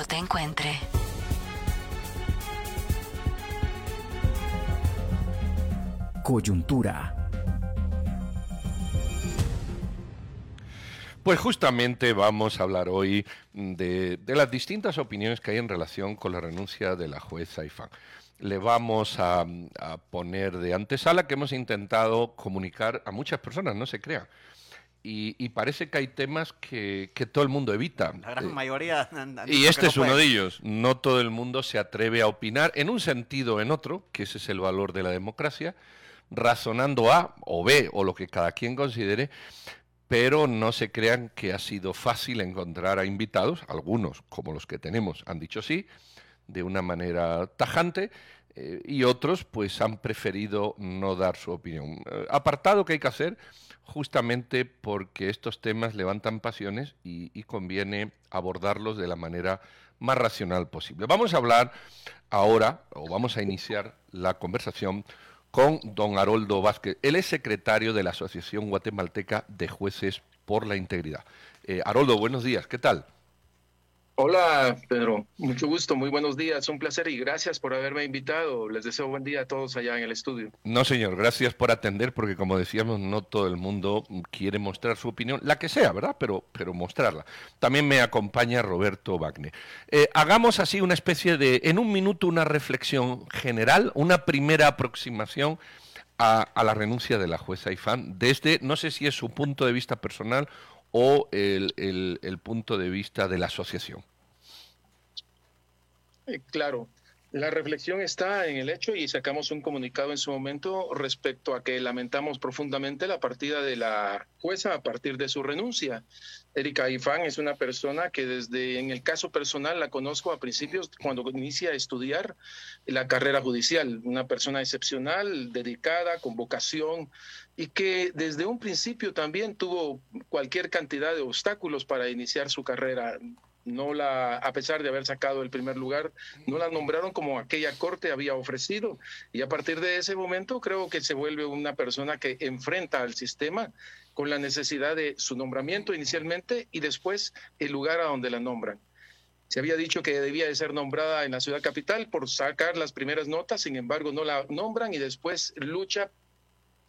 te encuentre. Coyuntura. Pues justamente vamos a hablar hoy de, las distintas opiniones que hay en relación con la renuncia de la jueza IFAN. Le vamos a, poner de antesala que hemos intentado comunicar a muchas personas, no se crean. Y, parece que hay temas que, todo el mundo evita. La gran mayoría. y este es uno de ellos. No todo el mundo se atreve a opinar en un sentido o en otro, que ese es el valor de la democracia, razonando A o B o lo que cada quien considere, pero no se crean que ha sido fácil encontrar a invitados, algunos, como los que tenemos, han dicho sí, de una manera tajante, eh, y otros pues han preferido no dar su opinión. Eh, apartado que hay que hacer justamente porque estos temas levantan pasiones y, conviene abordarlos de la manera más racional posible. Vamos a hablar ahora, o vamos a iniciar la conversación con don Haroldo Vázquez. Él es secretario de la Asociación Guatemalteca de Jueces por la Integridad. Eh, Haroldo, buenos días, ¿qué tal? Hola, Pedro. Mucho gusto, muy buenos días. Un placer y gracias por haberme invitado. Les deseo buen día a todos allá en el estudio. No, señor, gracias por atender, porque como decíamos, no todo el mundo quiere mostrar su opinión, la que sea, ¿verdad? Pero, pero mostrarla. También me acompaña Roberto Wagner. Eh, hagamos así una especie de, en un minuto, una reflexión general, una primera aproximación a, la renuncia de la jueza Ifán, desde, no sé si es su punto de vista personal o el, punto de vista de la asociación? Eh, claro, la reflexión está en el hecho y sacamos un comunicado en su momento respecto a que lamentamos profundamente la partida de la jueza a partir de su renuncia. Erika Ifán es una persona que desde en el caso personal la conozco a principios cuando inicia a estudiar la carrera judicial, una persona excepcional, dedicada, con vocación y que desde un principio también tuvo cualquier cantidad de obstáculos para iniciar su carrera no la, a pesar de haber sacado el primer lugar, no la nombraron como aquella corte había ofrecido. Y a partir de ese momento creo que se vuelve una persona que enfrenta al sistema con la necesidad de su nombramiento inicialmente y después el lugar a donde la nombran. Se había dicho que debía de ser nombrada en la ciudad capital por sacar las primeras notas, sin embargo no la nombran y después lucha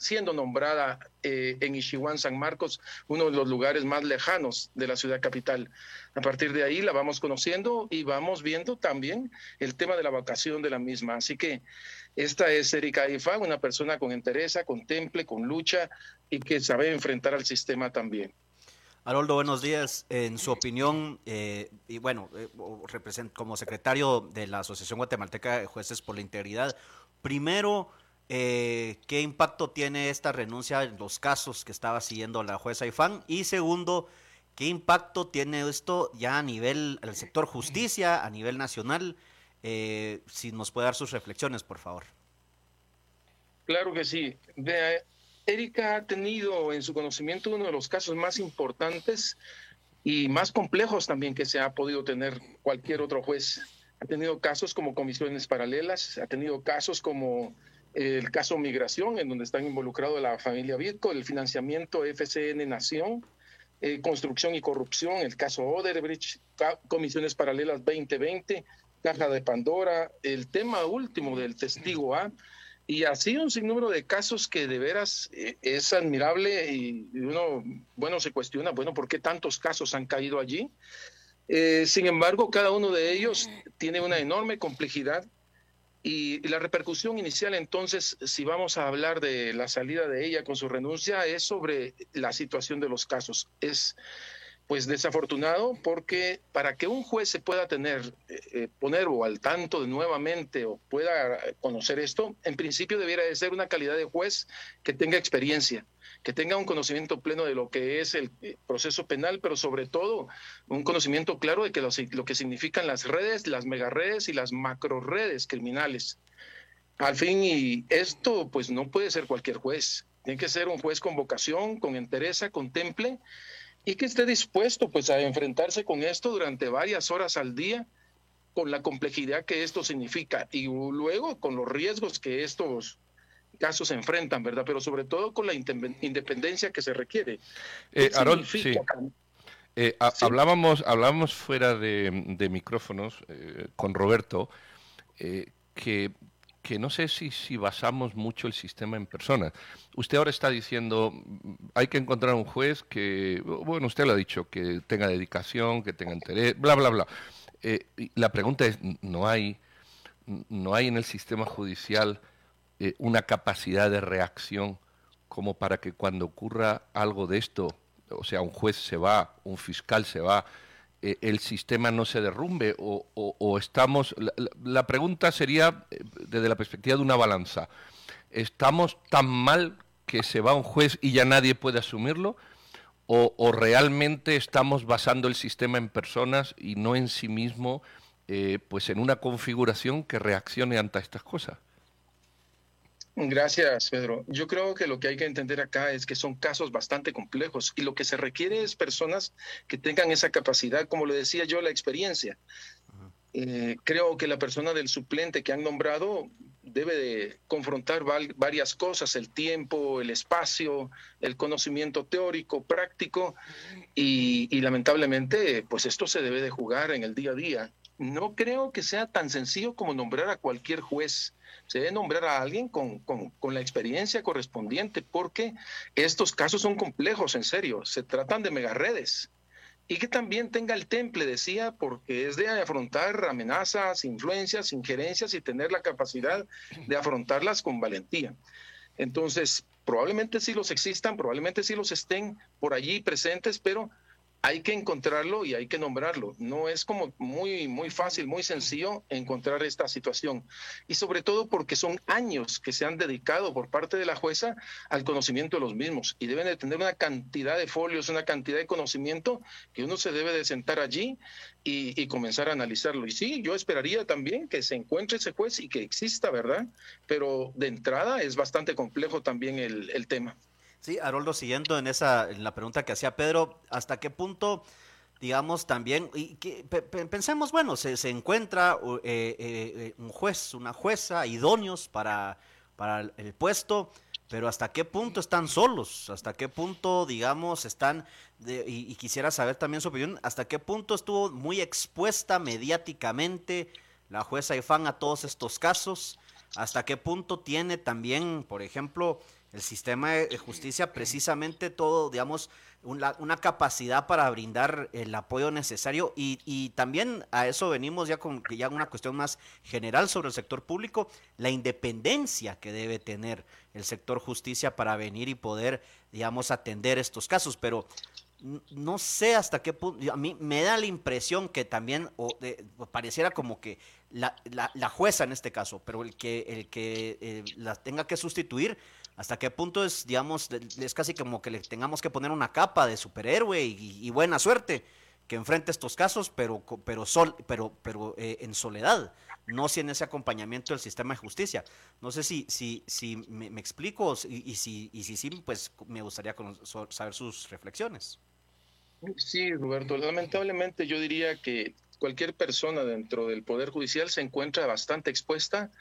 siendo nombrada eh, en Ishiwan, San Marcos, uno de los lugares más lejanos de la ciudad capital. A partir de ahí la vamos conociendo y vamos viendo también el tema de la vacación de la misma. Así que esta es Erika Ifán, una persona con entereza, con temple, con lucha y que sabe enfrentar al sistema también. Haroldo, buenos días. En su opinión, eh, y bueno, eh, como secretario de la Asociación Guatemalteca de Jueces por la Integridad, primero, eh, qué impacto tiene esta renuncia en los casos que estaba siguiendo la jueza IFAN y segundo, qué impacto tiene esto ya a nivel del sector justicia, a nivel nacional. Eh, si nos puede dar sus reflexiones, por favor. Claro que sí. Erika ha tenido en su conocimiento uno de los casos más importantes y más complejos también que se ha podido tener cualquier otro juez. Ha tenido casos como comisiones paralelas, ha tenido casos como el caso migración, en donde están involucrados la familia Vitco, el financiamiento FCN Nación, eh, construcción y corrupción, el caso Oderbridge, comisiones paralelas 2020, caja de Pandora, el tema último del testigo A, y así un sinnúmero de casos que de veras eh, es admirable y uno, bueno, se cuestiona, bueno, ¿por qué tantos casos han caído allí? Eh, sin embargo, cada uno de ellos tiene una enorme complejidad y, la repercusión inicial entonces, si vamos a hablar de la salida de ella con su renuncia, es sobre la situación de los casos. Es pues desafortunado porque para que un juez se pueda tener, eh, eh, poner o al tanto de nuevamente o pueda conocer esto, en principio debiera de ser una calidad de juez que tenga experiencia, que tenga un conocimiento pleno de lo que es el eh, proceso penal, pero sobre todo un conocimiento claro de que lo, que significan las redes, las megaredes y las macro redes criminales. Al fin, y esto pues no puede ser cualquier juez, tiene que ser un juez con vocación, con entereza, con temple y que esté dispuesto pues a enfrentarse con esto durante varias horas al día con la complejidad que esto significa y luego con los riesgos que estos casos se enfrentan, ¿verdad? Pero sobre todo con la independencia que se requiere. Eh, sí. Eh, hablábamos, hablábamos fuera de, micrófonos eh, con Roberto eh, que, que, no sé si, si basamos mucho el sistema en personas. Usted ahora está diciendo, hay que encontrar un juez que, bueno, usted lo ha dicho, que tenga dedicación, que tenga interés, bla, bla, bla. la pregunta es, ¿no hay, ¿no hay en el sistema judicial una capacidad de reacción como para que cuando ocurra algo de esto, o sea, un juez se va, un fiscal se va, eh, el sistema no se derrumbe o, estamos... La, pregunta sería eh, desde la perspectiva de una balanza. ¿Estamos tan mal que se va un juez y ya nadie puede asumirlo? ¿O, realmente estamos basando el sistema en personas y no en sí mismo, eh, pues en una configuración que reaccione ante estas cosas? Gracias, Pedro. Yo creo que lo que hay que entender acá es que son casos bastante complejos y lo que se requiere es personas que tengan esa capacidad, como le decía yo, la experiencia. Eh, creo que la persona del suplente que han nombrado debe de confrontar varias cosas, el tiempo, el espacio, el conocimiento teórico, práctico, y, y lamentablemente, pues esto se debe de jugar en el día a día. No creo que sea tan sencillo como nombrar a cualquier juez se debe nombrar a alguien con, la experiencia correspondiente, porque estos casos son complejos, en serio, se tratan de megaredes. Y que también tenga el temple, decía, porque es de afrontar amenazas, influencias, injerencias y tener la capacidad de afrontarlas con valentía. Entonces, probablemente sí los existan, probablemente sí los estén por allí presentes, pero hay que encontrarlo y hay que nombrarlo. No es como muy, muy fácil, muy sencillo encontrar esta situación. Y sobre todo porque son años que se han dedicado por parte de la jueza al conocimiento de los mismos y deben de tener una cantidad de folios, una cantidad de conocimiento que uno se debe de sentar allí y, comenzar a analizarlo. Y sí, yo esperaría también que se encuentre ese juez y que exista, ¿verdad? Pero de entrada es bastante complejo también el, el tema. Sí, Haroldo, siguiendo en esa, en la pregunta que hacía Pedro, ¿hasta qué punto, digamos, también, y que, pensemos, bueno, se, encuentra eh, eh, un juez, una jueza, idóneos para, para el puesto, pero hasta qué punto están solos, hasta qué punto, digamos, están, y, quisiera saber también su opinión, hasta qué punto estuvo muy expuesta mediáticamente la jueza Ifán a todos estos casos, hasta qué punto tiene también, por ejemplo, el sistema de justicia precisamente todo, digamos, una, capacidad para brindar el apoyo necesario y, también a eso venimos ya con ya una cuestión más general sobre el sector público, la independencia que debe tener el sector justicia para venir y poder, digamos, atender estos casos, pero no sé hasta qué punto, a mí me da la impresión que también o pareciera como que la, la, jueza en este caso, pero el que, el que eh, la tenga que sustituir, hasta qué punto es, digamos, es casi como que le tengamos que poner una capa de superhéroe y, buena suerte que enfrente estos casos, pero, pero, sol, pero, pero eh, en soledad, no sin ese acompañamiento del sistema de justicia. No sé si, si, si me, explico y, si, y si sí, pues me gustaría saber sus reflexiones. Sí, Roberto, lamentablemente yo diría que cualquier persona dentro del Poder Judicial se encuentra bastante expuesta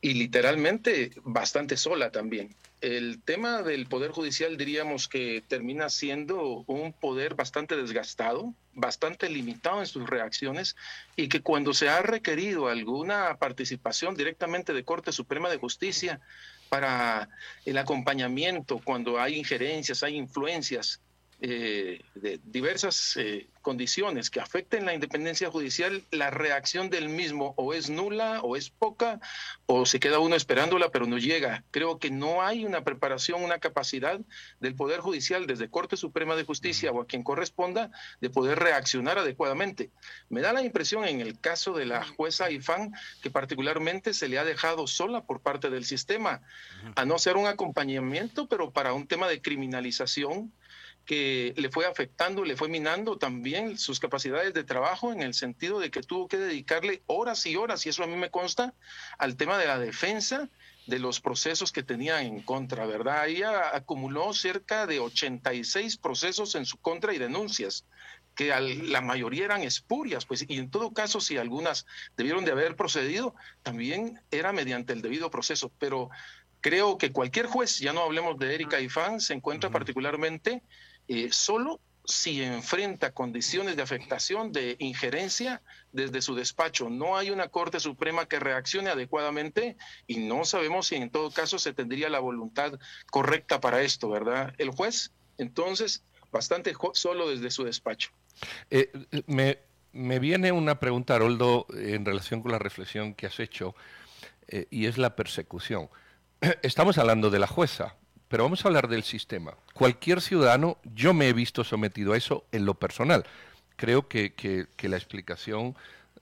y literalmente bastante sola también. El tema del Poder Judicial diríamos que termina siendo un poder bastante desgastado, bastante limitado en sus reacciones y que cuando se ha requerido alguna participación directamente de Corte Suprema de Justicia para el acompañamiento, cuando hay injerencias, hay influencias eh, de diversas eh, condiciones que afecten la independencia judicial, la reacción del mismo o es nula o es poca o se queda uno esperándola pero no llega. Creo que no hay una preparación, una capacidad del Poder Judicial desde Corte Suprema de Justicia o a quien corresponda de poder reaccionar adecuadamente. Me da la impresión en el caso de la jueza Ifán que particularmente se le ha dejado sola por parte del sistema, a no ser un acompañamiento, pero para un tema de criminalización que le fue afectando, le fue minando también sus capacidades de trabajo en el sentido de que tuvo que dedicarle horas y horas, y eso a mí me consta, al tema de la defensa de los procesos que tenía en contra, ¿verdad? Ella acumuló cerca de 86 procesos en su contra y denuncias que la mayoría eran espurias, pues, y en todo caso, si algunas debieron de haber procedido, también era mediante el debido proceso, pero creo que cualquier juez, ya no hablemos de Erika Ifán, se encuentra particularmente eh, solo si enfrenta condiciones de afectación, de injerencia desde su despacho. No hay una Corte Suprema que reaccione adecuadamente y no sabemos si en todo caso se tendría la voluntad correcta para esto, ¿verdad? El juez, entonces, bastante solo desde su despacho. Eh, me, me, viene una pregunta, Haroldo, en relación con la reflexión que has hecho, eh, y es la persecución. Estamos hablando de la jueza, pero vamos a hablar del sistema. Cualquier ciudadano, yo me he visto sometido a eso en lo personal. Creo que, la explicación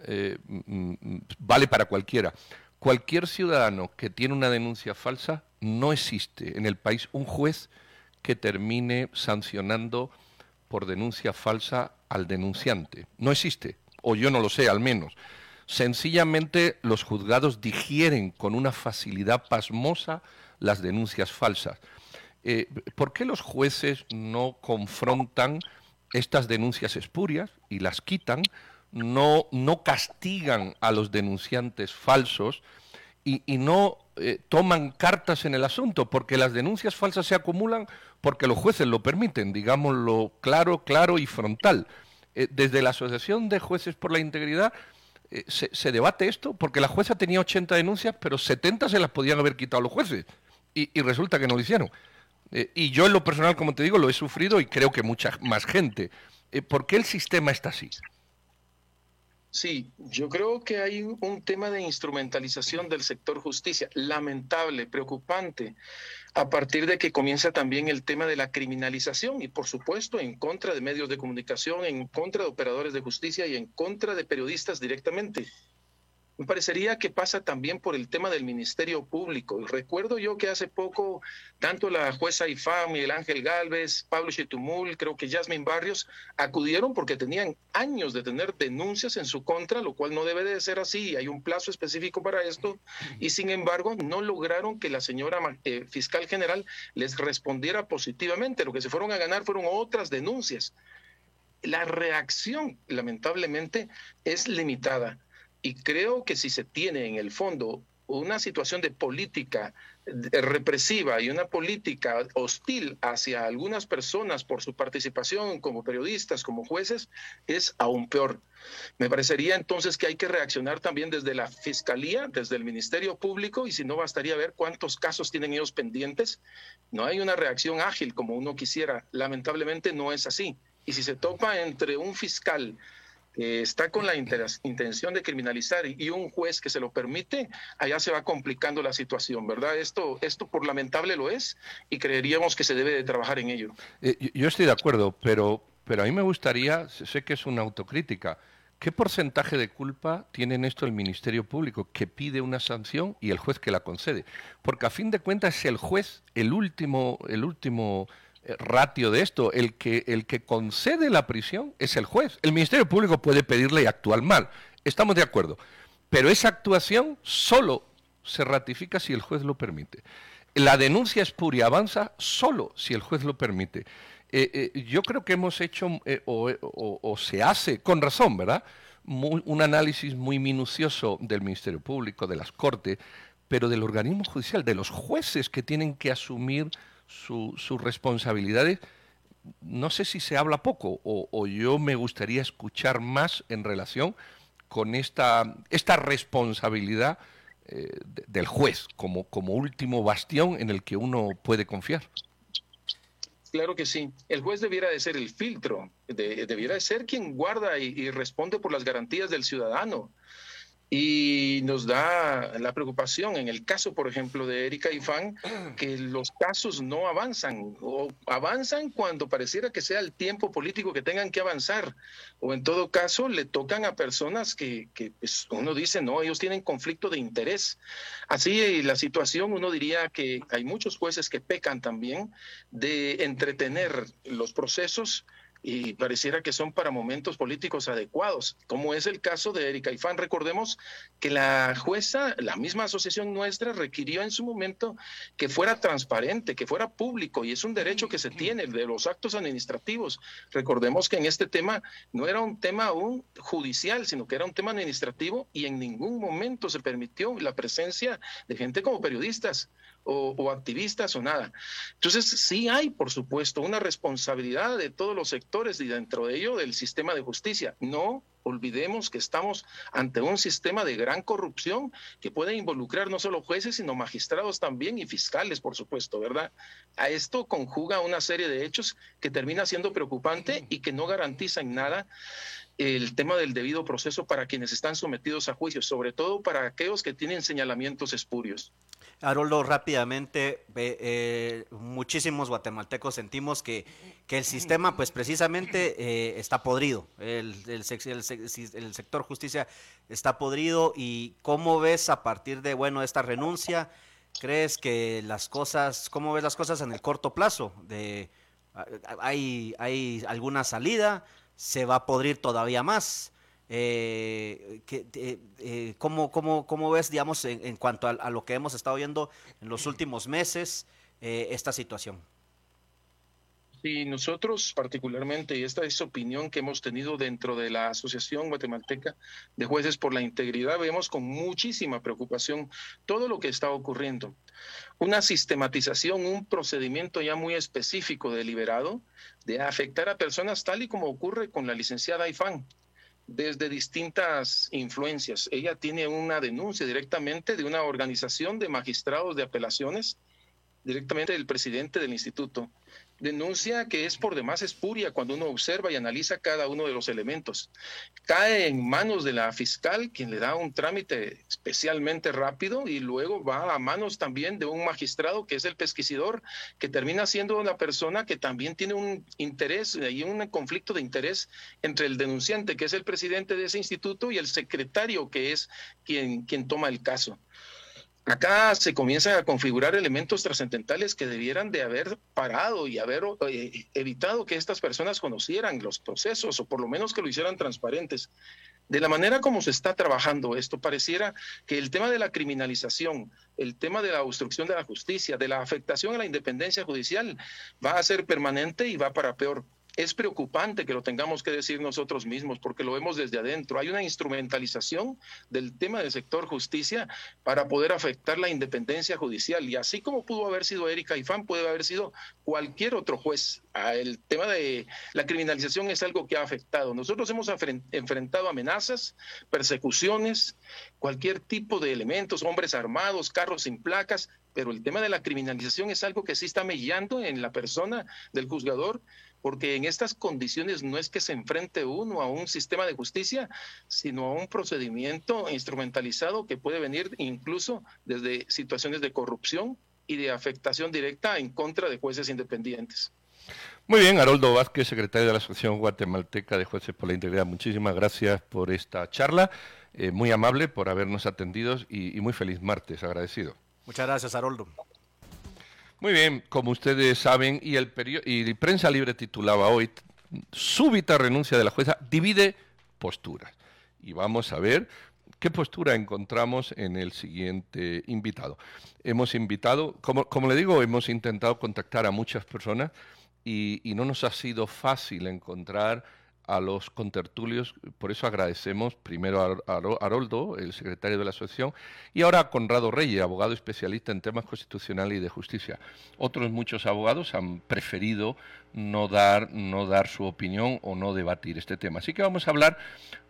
eh, mm, mm, vale para cualquiera. Cualquier ciudadano que tiene una denuncia falsa, no existe en el país un juez que termine sancionando por denuncia falsa al denunciante. No existe, o yo no lo sé al menos. Sencillamente los juzgados digieren con una facilidad pasmosa las denuncias falsas. Eh, ¿por qué los jueces no confrontan estas denuncias espurias y las quitan? No, no castigan a los denunciantes falsos y, no eh, toman cartas en el asunto, porque las denuncias falsas se acumulan porque los jueces lo permiten, digámoslo claro, claro y frontal. Eh, desde la Asociación de Jueces por la Integridad se, debate esto, porque la jueza tenía 80 denuncias, pero 70 se las podían haber quitado los jueces, y resulta que no lo hicieron. Eh, y yo en lo personal, como te digo, lo he sufrido y creo que mucha más gente. Eh, ¿Por qué el sistema está así? Sí, yo creo que hay un tema de instrumentalización del sector justicia, lamentable, preocupante, a partir de que comienza también el tema de la criminalización y por supuesto en contra de medios de comunicación, en contra de operadores de justicia y en contra de periodistas directamente. Me parecería que pasa también por el tema del Ministerio Público. Recuerdo yo que hace poco, tanto la jueza IFAM, Miguel Ángel Galvez, Pablo Chetumul, creo que Jasmine Barrios, acudieron porque tenían años de tener denuncias en su contra, lo cual no debe de ser así. Hay un plazo específico para esto. Y sin embargo, no lograron que la señora eh, fiscal general les respondiera positivamente. Lo que se fueron a ganar fueron otras denuncias. La reacción, lamentablemente, es limitada y creo que si se tiene en el fondo una situación de política represiva y una política hostil hacia algunas personas por su participación como periodistas, como jueces, es aún peor. Me parecería entonces que hay que reaccionar también desde la Fiscalía, desde el Ministerio Público, y si no bastaría ver cuántos casos tienen ellos pendientes. No hay una reacción ágil como uno quisiera. Lamentablemente no es así. Y si se topa entre un fiscal está con la intención de criminalizar y un juez que se lo permite, allá se va complicando la situación, ¿verdad? Esto, esto por lamentable lo es y creeríamos que se debe de trabajar en ello. Eh, yo estoy de acuerdo, pero, pero a mí me gustaría, sé que es una autocrítica, ¿qué porcentaje de culpa tiene en esto el Ministerio Público que pide una sanción y el juez que la concede? Porque a fin de cuentas es el juez el último, el último ratio de esto. El que, el que concede la prisión es el juez. El Ministerio Público puede pedirle y actuar mal. Estamos de acuerdo. Pero esa actuación solo se ratifica si el juez lo permite. La denuncia espuria avanza solo si el juez lo permite. Eh, eh, yo creo que hemos hecho, eh, o, se hace, con razón, ¿verdad? un análisis muy minucioso del Ministerio Público, de las Cortes, pero del organismo judicial, de los jueces que tienen que asumir sus responsabilidades, no sé si se habla poco o, yo me gustaría escuchar más en relación con esta, esta responsabilidad eh, del juez como, como último bastión en el que uno puede confiar. Claro que sí. El juez debiera de ser el filtro, debiera de ser quien guarda y, responde por las garantías del ciudadano y nos da la preocupación en el caso, por ejemplo, de Erika Ifán, que los casos no avanzan o avanzan cuando pareciera que sea el tiempo político que tengan que avanzar o en todo caso le tocan a personas que, pues, uno dice, no, ellos tienen conflicto de interés. Así la situación, uno diría que hay muchos jueces que pecan también de entretener los procesos y pareciera que son para momentos políticos adecuados, como es el caso de Erika Ifán. Recordemos que la jueza, la misma asociación nuestra, requirió en su momento que fuera transparente, que fuera público, y es un derecho que se tiene de los actos administrativos. Recordemos que en este tema no era un tema aún judicial, sino que era un tema administrativo y en ningún momento se permitió la presencia de gente como periodistas o, activistas o nada. Entonces, sí hay, por supuesto, una responsabilidad de todos los sectores y dentro de ello del sistema de justicia. No olvidemos que estamos ante un sistema de gran corrupción que puede involucrar no solo jueces, sino magistrados también y fiscales, por supuesto, ¿verdad? A esto conjuga una serie de hechos que termina siendo preocupante y que no garantizan nada el tema del debido proceso para quienes están sometidos a juicio, sobre todo para aquellos que tienen señalamientos espurios. Haroldo, rápidamente, eh, muchísimos guatemaltecos sentimos que, que, el sistema, pues precisamente, eh, está podrido. El, el, el, sector justicia está podrido. ¿Y cómo ves a partir de, bueno, esta renuncia? ¿Crees que las cosas, cómo ves las cosas en el corto plazo? De, ¿hay, ¿Hay alguna salida? se va a podrir todavía más. Eh, eh, eh, ¿cómo, cómo, cómo, ves, digamos, en, cuanto a, lo que hemos estado viendo en los últimos meses, esta situación? Sí, nosotros particularmente, y esta es opinión que hemos tenido dentro de la Asociación Guatemalteca de Jueces por la Integridad, vemos con muchísima preocupación todo lo que está ocurriendo. Una sistematización, un procedimiento ya muy específico deliberado de afectar a personas tal y como ocurre con la licenciada Ifán desde distintas influencias. Ella tiene una denuncia directamente de una organización de magistrados de apelaciones, directamente del presidente del instituto, denuncia que es por demás espuria cuando uno observa y analiza cada uno de los elementos. Cae en manos de la fiscal, quien le da un trámite especialmente rápido, y luego va a manos también de un magistrado, que es el pesquisidor, que termina siendo una persona que también tiene un interés y un conflicto de interés entre el denunciante, que es el presidente de ese instituto, y el secretario, que es quien, quien toma el caso. Acá se comienzan a configurar elementos trascendentales que debieran de haber parado y haber eh, evitado que estas personas conocieran los procesos o por lo menos que lo hicieran transparentes. De la manera como se está trabajando esto, pareciera que el tema de la criminalización, el tema de la obstrucción de la justicia, de la afectación a la independencia judicial, va a ser permanente y va para peor es preocupante que lo tengamos que decir nosotros mismos porque lo vemos desde adentro. Hay una instrumentalización del tema del sector justicia para poder afectar la independencia judicial. Y así como pudo haber sido Erika Ifán, puede haber sido cualquier otro juez. Ah, el tema de la criminalización es algo que ha afectado. Nosotros hemos enfrentado amenazas, persecuciones, cualquier tipo de elementos, hombres armados, carros sin placas, pero el tema de la criminalización es algo que sí está mellando en la persona del juzgador porque en estas condiciones no es que se enfrente uno a un sistema de justicia, sino a un procedimiento instrumentalizado que puede venir incluso desde situaciones de corrupción y de afectación directa en contra de jueces independientes. Muy bien, Haroldo Vázquez, secretario de la Asociación Guatemalteca de Jueces por la Integridad, muchísimas gracias por esta charla, eh, muy amable por habernos atendido y, y muy feliz martes, agradecido. Muchas gracias, Haroldo. Muy bien, como ustedes saben, y el y Prensa Libre titulaba hoy, súbita renuncia de la jueza divide posturas. Y vamos a ver qué postura encontramos en el siguiente invitado. Hemos invitado, como, como le digo, hemos intentado contactar a muchas personas y, y no nos ha sido fácil encontrar a los contertulios, por eso agradecemos primero a Haroldo, el secretario de la asociación, y ahora a Conrado Reyes, abogado especialista en temas constitucionales y de justicia. Otros muchos abogados han preferido no dar, no dar su opinión o no debatir este tema. Así que vamos a hablar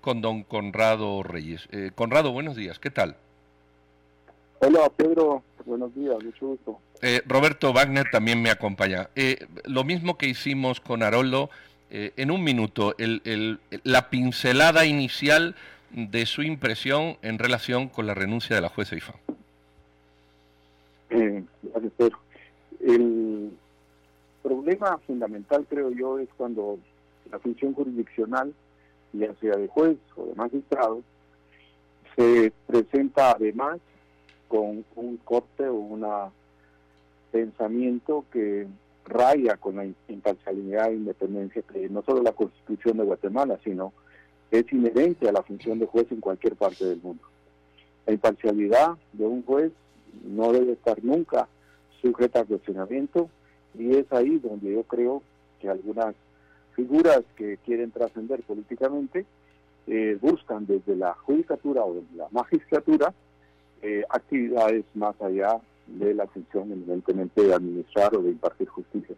con don Conrado Reyes. Eh, Conrado, buenos días, ¿qué tal? Hola Pedro, buenos días, mucho gusto. Eh, Roberto Wagner también me acompaña. Eh, lo mismo que hicimos con Haroldo, eh, en un minuto el, la pincelada inicial de su impresión en relación con la renuncia de la jueza IFA. Eh, gracias, Pedro. El problema fundamental, creo yo, es cuando la función jurisdiccional, ya sea de juez o de magistrado, se presenta además con un corte o un pensamiento que raya con la imparcialidad e independencia que no solo la Constitución de Guatemala, sino es inherente a la función de juez en cualquier parte del mundo. La imparcialidad de un juez no debe estar nunca sujeta a cuestionamiento y es ahí donde yo creo que algunas figuras que quieren trascender políticamente eh, buscan desde la judicatura o desde la magistratura eh, actividades más allá de la función evidentemente de administrar o de impartir justicia.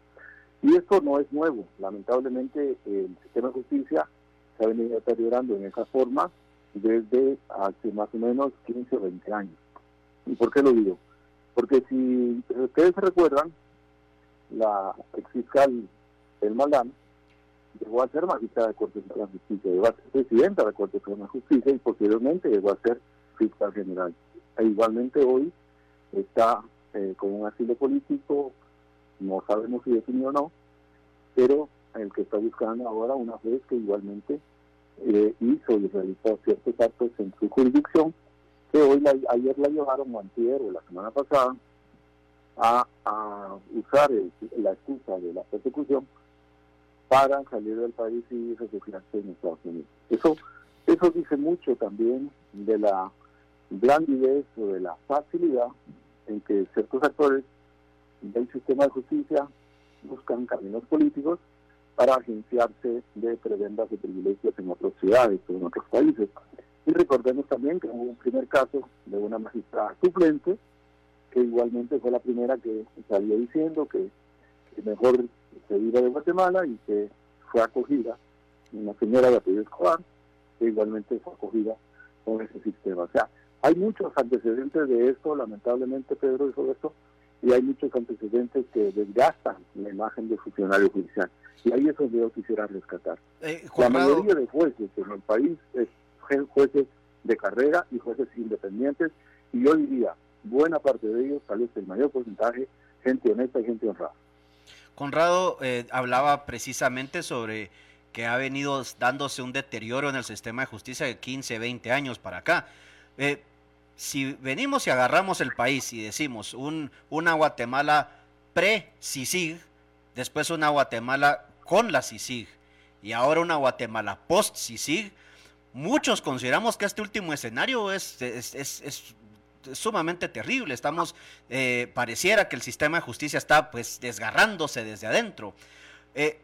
Y esto no es nuevo. Lamentablemente el sistema de justicia se ha venido deteriorando en esa forma desde hace más o menos 15 o 20 años. ¿Y por qué lo digo? Porque si ustedes se recuerdan, la ex fiscal El Malán llegó a ser magistrada de Corte de Justicia, llegó a ser presidenta de la Corte de Justicia y posteriormente llegó a ser fiscal general. E igualmente hoy está eh, con un asilo político, no sabemos si definió o no, pero el que está buscando ahora una vez que igualmente eh, hizo y realizó ciertos actos en su jurisdicción, que hoy ayer la llevaron o antier o la semana pasada a, usar la excusa de la persecución para salir del país y refugiarse en Estados Unidos. Eso, eso dice mucho también de la o de la facilidad en que ciertos actores del sistema de justicia buscan caminos políticos para agenciarse de prebendas de privilegios en otras ciudades o en otros países. Y recordemos también que hubo un primer caso de una magistrada suplente, que igualmente fue la primera que salió diciendo que, mejor se iba de Guatemala y que fue acogida, una señora de apellido Escobar, que igualmente fue acogida con ese sistema. O sea, hay muchos antecedentes de esto, lamentablemente, Pedro dijo esto, y hay muchos antecedentes que desgastan la imagen del funcionario judicial. Y ahí es donde yo quisiera rescatar. Eh, la mayoría de jueces en el país es jueces de carrera y jueces independientes, y yo diría, buena parte de ellos, tal vez el mayor porcentaje, gente honesta y gente honrada. Conrado eh, hablaba precisamente sobre que ha venido dándose un deterioro en el sistema de justicia de 15, 20 años para acá. Eh, si venimos y agarramos el país y decimos un, una Guatemala pre-CICIG, después una Guatemala con la CICIG y ahora una Guatemala post-CICIG, muchos consideramos que este último escenario es, es, sumamente terrible. Estamos, eh, pareciera que el sistema de justicia está pues desgarrándose desde adentro. Eh,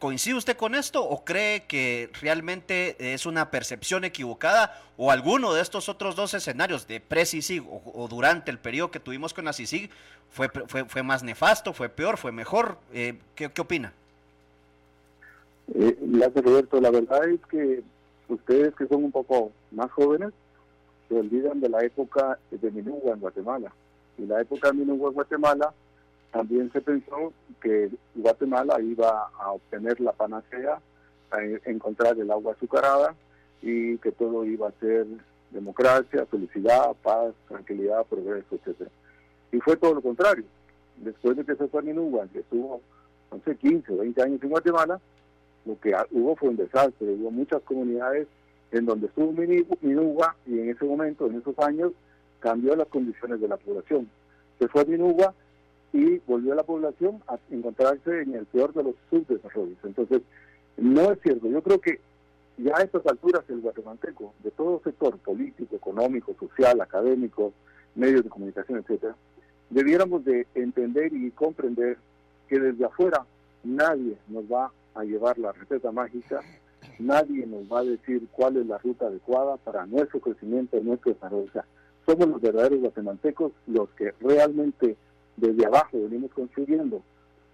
¿Coincide usted con esto o cree que realmente es una percepción equivocada o alguno de estos otros dos escenarios de pre-CICIG o, durante el periodo que tuvimos con la CICIG fue, fue, fue más nefasto, fue peor, fue mejor? Eh, ¿qué, ¿qué, opina? Eh, Roberto, la verdad es que ustedes que son un poco más jóvenes se olvidan de la época de Minugua en Guatemala. Y la época de Minugua en Guatemala también se pensó que Guatemala iba a obtener la panacea, a encontrar el agua azucarada y que todo iba a ser democracia, felicidad, paz, tranquilidad, progreso, etc. Y fue todo lo contrario. Después de que se fue a Minuga, que estuvo, no sé, 15 o 20 años en Guatemala, lo que hubo fue un desastre. Hubo muchas comunidades en donde estuvo Minuga y en ese momento, en esos años, cambió las condiciones de la población. Se fue a Minuga y volvió a la población a encontrarse en el peor de los subdesarrollos. Entonces, no es cierto. Yo creo que ya a estas alturas el guatemalteco, de todo sector político, económico, social, académico, medios de comunicación, etcétera, debiéramos de entender y comprender que desde afuera nadie nos va a llevar la receta mágica, nadie nos va a decir cuál es la ruta adecuada para nuestro crecimiento, nuestro desarrollo. O sea, somos los verdaderos guatemaltecos los que realmente desde abajo venimos construyendo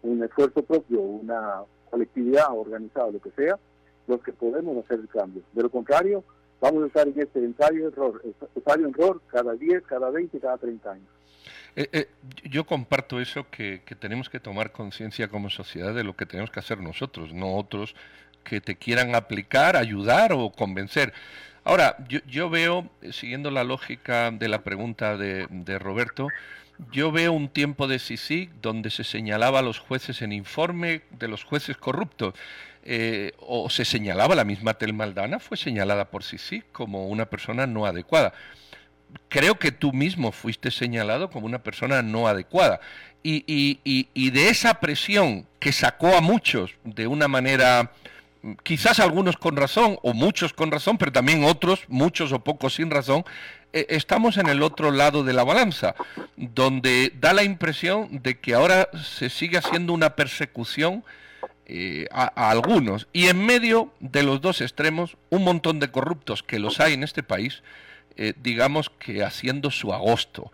un esfuerzo propio, una colectividad organizada, lo que sea, los que podemos hacer el cambio. De lo contrario, vamos a estar en este ensayo-error, ensayo-error cada 10, cada 20, cada 30 años. Eh, eh, yo comparto eso, que, tenemos que tomar conciencia como sociedad de lo que tenemos que hacer nosotros, no otros que te quieran aplicar, ayudar o convencer. Ahora, yo, veo, siguiendo la lógica de la pregunta de, de Roberto, yo veo un tiempo de CICIG donde se señalaba a los jueces en informe de los jueces corruptos. Eh, o se señalaba la misma Telmaldana, fue señalada por CICIG como una persona no adecuada. Creo que tú mismo fuiste señalado como una persona no adecuada. Y, y de esa presión que sacó a muchos de una manera quizás algunos con razón o muchos con razón, pero también otros, muchos o pocos sin razón, eh, estamos en el otro lado de la balanza, donde da la impresión de que ahora se sigue haciendo una persecución eh, a, algunos y en medio de los dos extremos un montón de corruptos que los hay en este país, eh, digamos que haciendo su agosto.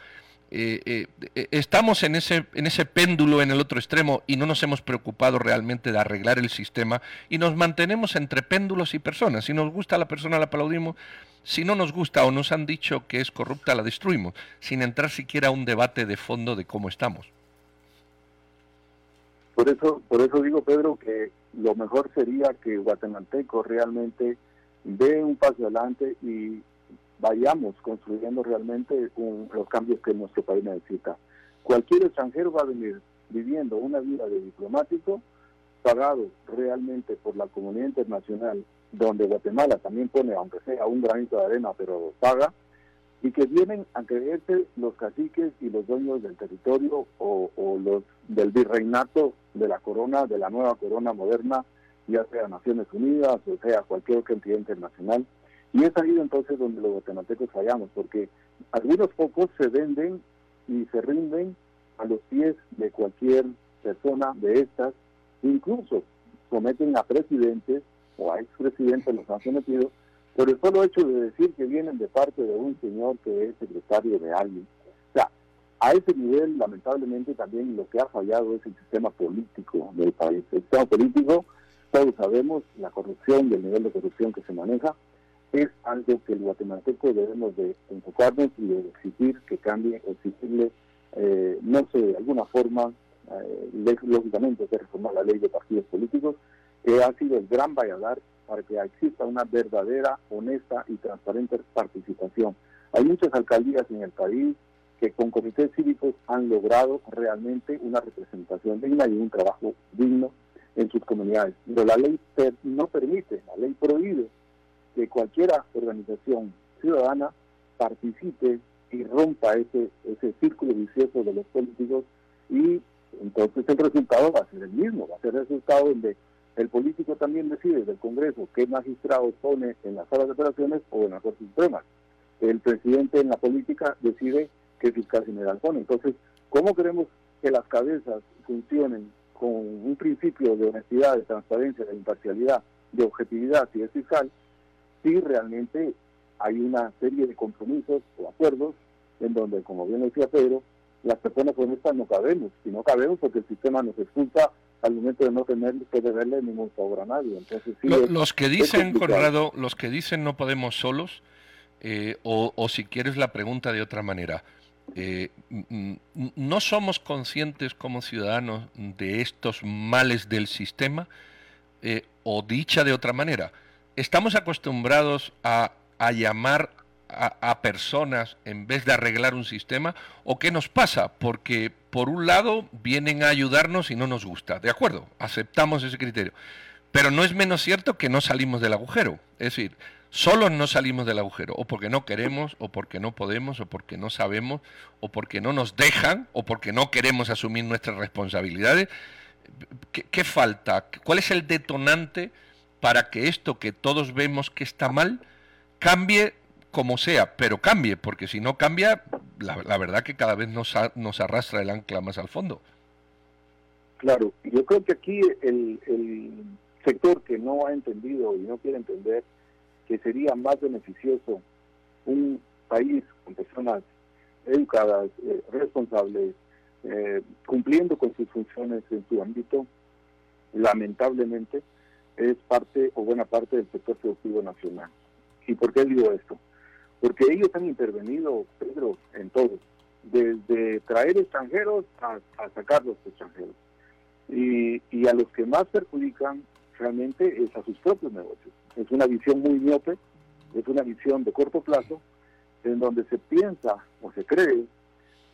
Eh, eh, estamos en ese, en ese péndulo en el otro extremo y no nos hemos preocupado realmente de arreglar el sistema y nos mantenemos entre péndulos y personas. Si nos gusta la persona la aplaudimos, si no nos gusta o nos han dicho que es corrupta la destruimos, sin entrar siquiera a un debate de fondo de cómo estamos. Por eso, por eso digo, Pedro, que lo mejor sería que guatemalteco realmente dé un paso adelante y vayamos construyendo realmente los cambios que nuestro país necesita. Cualquier extranjero va a venir viviendo una vida de diplomático pagado realmente por la comunidad internacional, donde Guatemala también pone, aunque sea un granito de arena, pero paga, y que vienen a creerse los caciques y los dueños del territorio o, o los del virreinato de la corona, de la nueva corona moderna, ya sea Naciones Unidas o sea cualquier entidad internacional, y es ahí entonces donde los guatemaltecos fallamos, porque algunos pocos se venden y se rinden a los pies de cualquier persona de estas, incluso someten a presidentes o a expresidentes, los han sometido, por el solo hecho de decir que vienen de parte de un señor que es secretario de alguien. O sea, a ese nivel, lamentablemente, también lo que ha fallado es el sistema político del país. El sistema político, todos sabemos, la corrupción y el nivel de corrupción que se maneja, es algo que el guatemalteco debemos de enfocarnos y de exigir que cambie, exigirle, eh, no sé, de alguna forma, eh, lógicamente, que reformar la ley de partidos políticos, que ha sido el gran valladar para que exista una verdadera, honesta y transparente participación. Hay muchas alcaldías en el país que con comités cívicos han logrado realmente una representación digna y un trabajo digno en sus comunidades. Pero la ley no permite, la ley prohíbe que cualquiera organización ciudadana participe y rompa ese, ese círculo vicioso de los políticos y entonces el resultado va a ser el mismo, va a ser el resultado donde el político también decide del Congreso qué magistrado pone en las salas de operaciones o en la Corte Suprema. El presidente en la política decide qué fiscal general pone. Entonces, ¿cómo queremos que las cabezas funcionen con un principio de honestidad, de transparencia, de imparcialidad, de objetividad y de fiscal si realmente hay una serie de compromisos o acuerdos en donde, como bien decía Pedro, las personas honestas no cabemos, y no cabemos porque el sistema nos expulsa al momento de no tener que deberle ningún favor a nadie. Entonces, los que dicen, Conrado, los que dicen no podemos solos, eh, o, si quieres la pregunta de otra manera, eh, ¿no somos conscientes como ciudadanos de estos males del sistema? Eh, o dicha de otra manera, estamos acostumbrados a, llamar a, personas en vez de arreglar un sistema? ¿O qué nos pasa? Porque por un lado vienen a ayudarnos y no nos gusta, ¿de acuerdo? Aceptamos ese criterio. Pero no es menos cierto que no salimos del agujero. Es decir, solo no salimos del agujero, o porque no queremos, o porque no podemos, o porque no sabemos, o porque no nos dejan, o porque no queremos asumir nuestras responsabilidades. qué falta? ¿Cuál es el detonante? Para que esto que todos vemos que está mal cambie como sea, pero cambie, porque si no cambia, la, verdad que cada vez nos, arrastra el ancla más al fondo. Claro, yo creo que aquí el, sector que no ha entendido y no quiere entender que sería más beneficioso un país con personas educadas, eh, responsables, eh, cumpliendo con sus funciones en su ámbito, lamentablemente es parte o buena parte del sector productivo nacional. ¿Y por qué digo esto? Porque ellos han intervenido, Pedro, en todo, desde traer extranjeros a, sacar los extranjeros. Y, y, a los que más perjudican realmente es a sus propios negocios. Es una visión muy miope, es una visión de corto plazo, en donde se piensa o se cree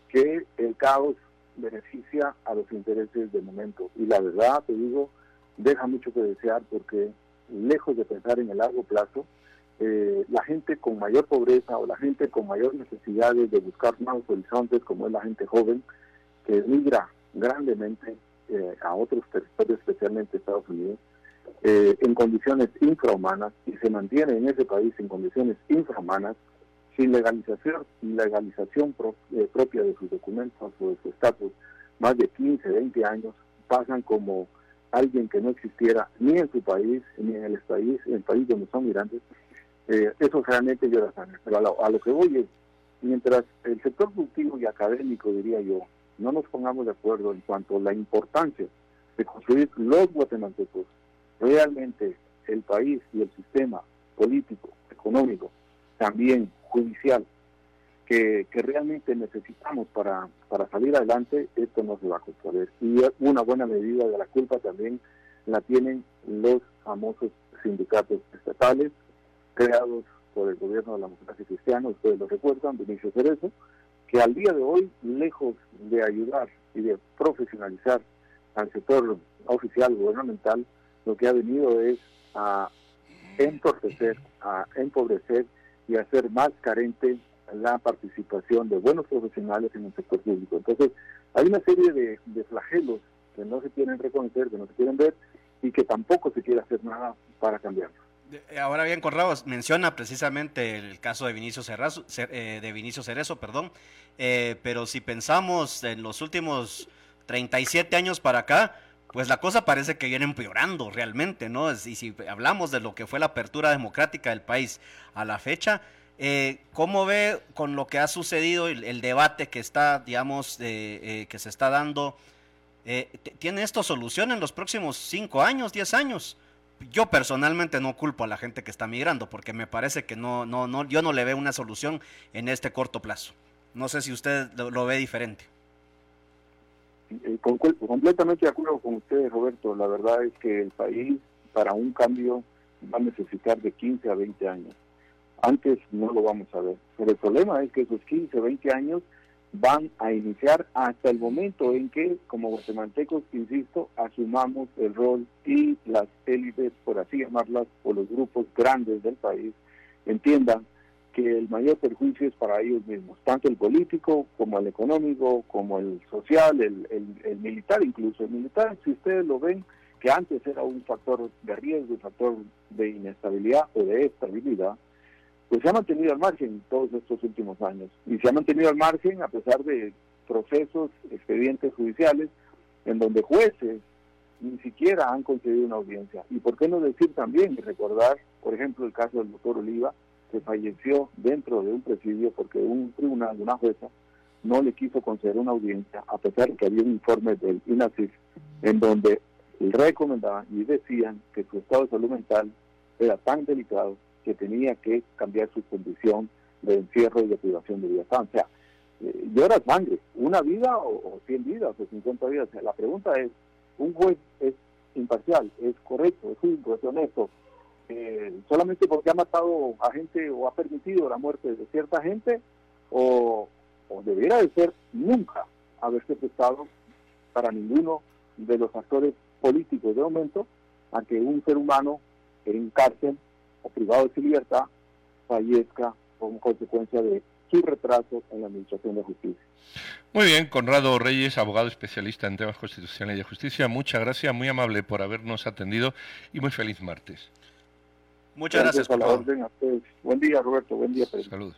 que el caos beneficia a los intereses del momento. Y la verdad, te digo, deja mucho que desear porque lejos de pensar en el largo plazo, eh, la gente con mayor pobreza o la gente con mayor necesidades de buscar nuevos horizontes, como es la gente joven, que migra grandemente eh, a otros territorios, especialmente Estados Unidos, eh, en condiciones infrahumanas y se mantiene en ese país en condiciones infrahumanas, sin legalización, legalización propia de sus documentos o de su estatus, más de 15, 20 años, pasan como alguien que no existiera ni en su país, ni en el país, en el país donde son migrantes, eh, eso realmente llora sangre. Pero a lo, que voy es mientras el sector productivo y académico, diría yo, no nos pongamos de acuerdo en cuanto a la importancia de construir los guatemaltecos realmente el país y el sistema político, económico, también judicial, que, realmente necesitamos para, para salir adelante, esto no se va a construir. Y una buena medida de la culpa también la tienen los famosos sindicatos estatales creados por el gobierno de la democracia cristiana, ustedes lo recuerdan, Vinicio Cerezo, que al día de hoy, lejos de ayudar y de profesionalizar al sector oficial gubernamental, lo que ha venido es a entorpecer, a empobrecer y hacer más carente la participación de buenos profesionales en el sector público. Entonces, hay una serie de, flagelos que no se quieren reconocer, que no se quieren ver y que tampoco se quiere hacer nada para cambiarlos. Ahora bien, Corrado menciona precisamente el caso de Vinicio, Cerrazo, eh, de Vinicio Cerezo, perdón, eh, pero si pensamos en los últimos 37 años para acá, pues la cosa parece que viene empeorando realmente, ¿no? Y si hablamos de lo que fue la apertura democrática del país a la fecha, eh, ¿cómo ve con lo que ha sucedido el, debate que está, digamos, que se está dando? ¿Tiene esto solución en los próximos 5 años, 10 años? yo personalmente no culpo a la gente que está migrando porque me parece que no, no, no, yo no le veo una solución en este corto plazo. No sé si usted lo, ve diferente. Eh, completamente de acuerdo con usted, Roberto. La verdad es que el país para un cambio va a necesitar de 15 a 20 años. Antes no lo vamos a ver. Pero el problema es que esos 15, 20 años van a iniciar hasta el momento en que, como guatemaltecos, insisto, asumamos el rol y las élites, por así llamarlas, o los grupos grandes del país, entiendan que el mayor perjuicio es para ellos mismos, tanto el político como el económico, como el social, el, el militar incluso. El militar, si ustedes lo ven, que antes era un factor de riesgo, un factor de inestabilidad o de estabilidad, pues se ha mantenido al margen todos estos últimos años. Y se ha mantenido al margen a pesar de procesos, expedientes judiciales, en donde jueces ni siquiera han concedido una audiencia. Y por qué no decir también y recordar, por ejemplo, el caso del doctor Oliva, que falleció dentro de un presidio porque un tribunal, una jueza, no le quiso conceder una audiencia, a pesar de que había un informe del INACIF en donde recomendaban y decían que su estado de salud mental era tan delicado que tenía que cambiar su condición de encierro y de privación de libertad. O sea, eh, llora sangre, una vida o, 100 vidas o 50 vidas. la pregunta es, ¿un juez es imparcial, es correcto, es justo, es honesto? Eh, solamente porque ha matado a gente o ha permitido la muerte de cierta gente o, o debiera de ser nunca haberse prestado para ninguno de los actores políticos de momento a que un ser humano en cárcel o privado de su libertad fallezca como consecuencia de su retraso en la administración de justicia. Muy bien, Conrado Reyes, abogado especialista en temas constitucionales y de justicia, muchas gracias, muy amable por habernos atendido y muy feliz martes. Muchas gracias, gracias Buen día, Roberto. Buen día, Saludos.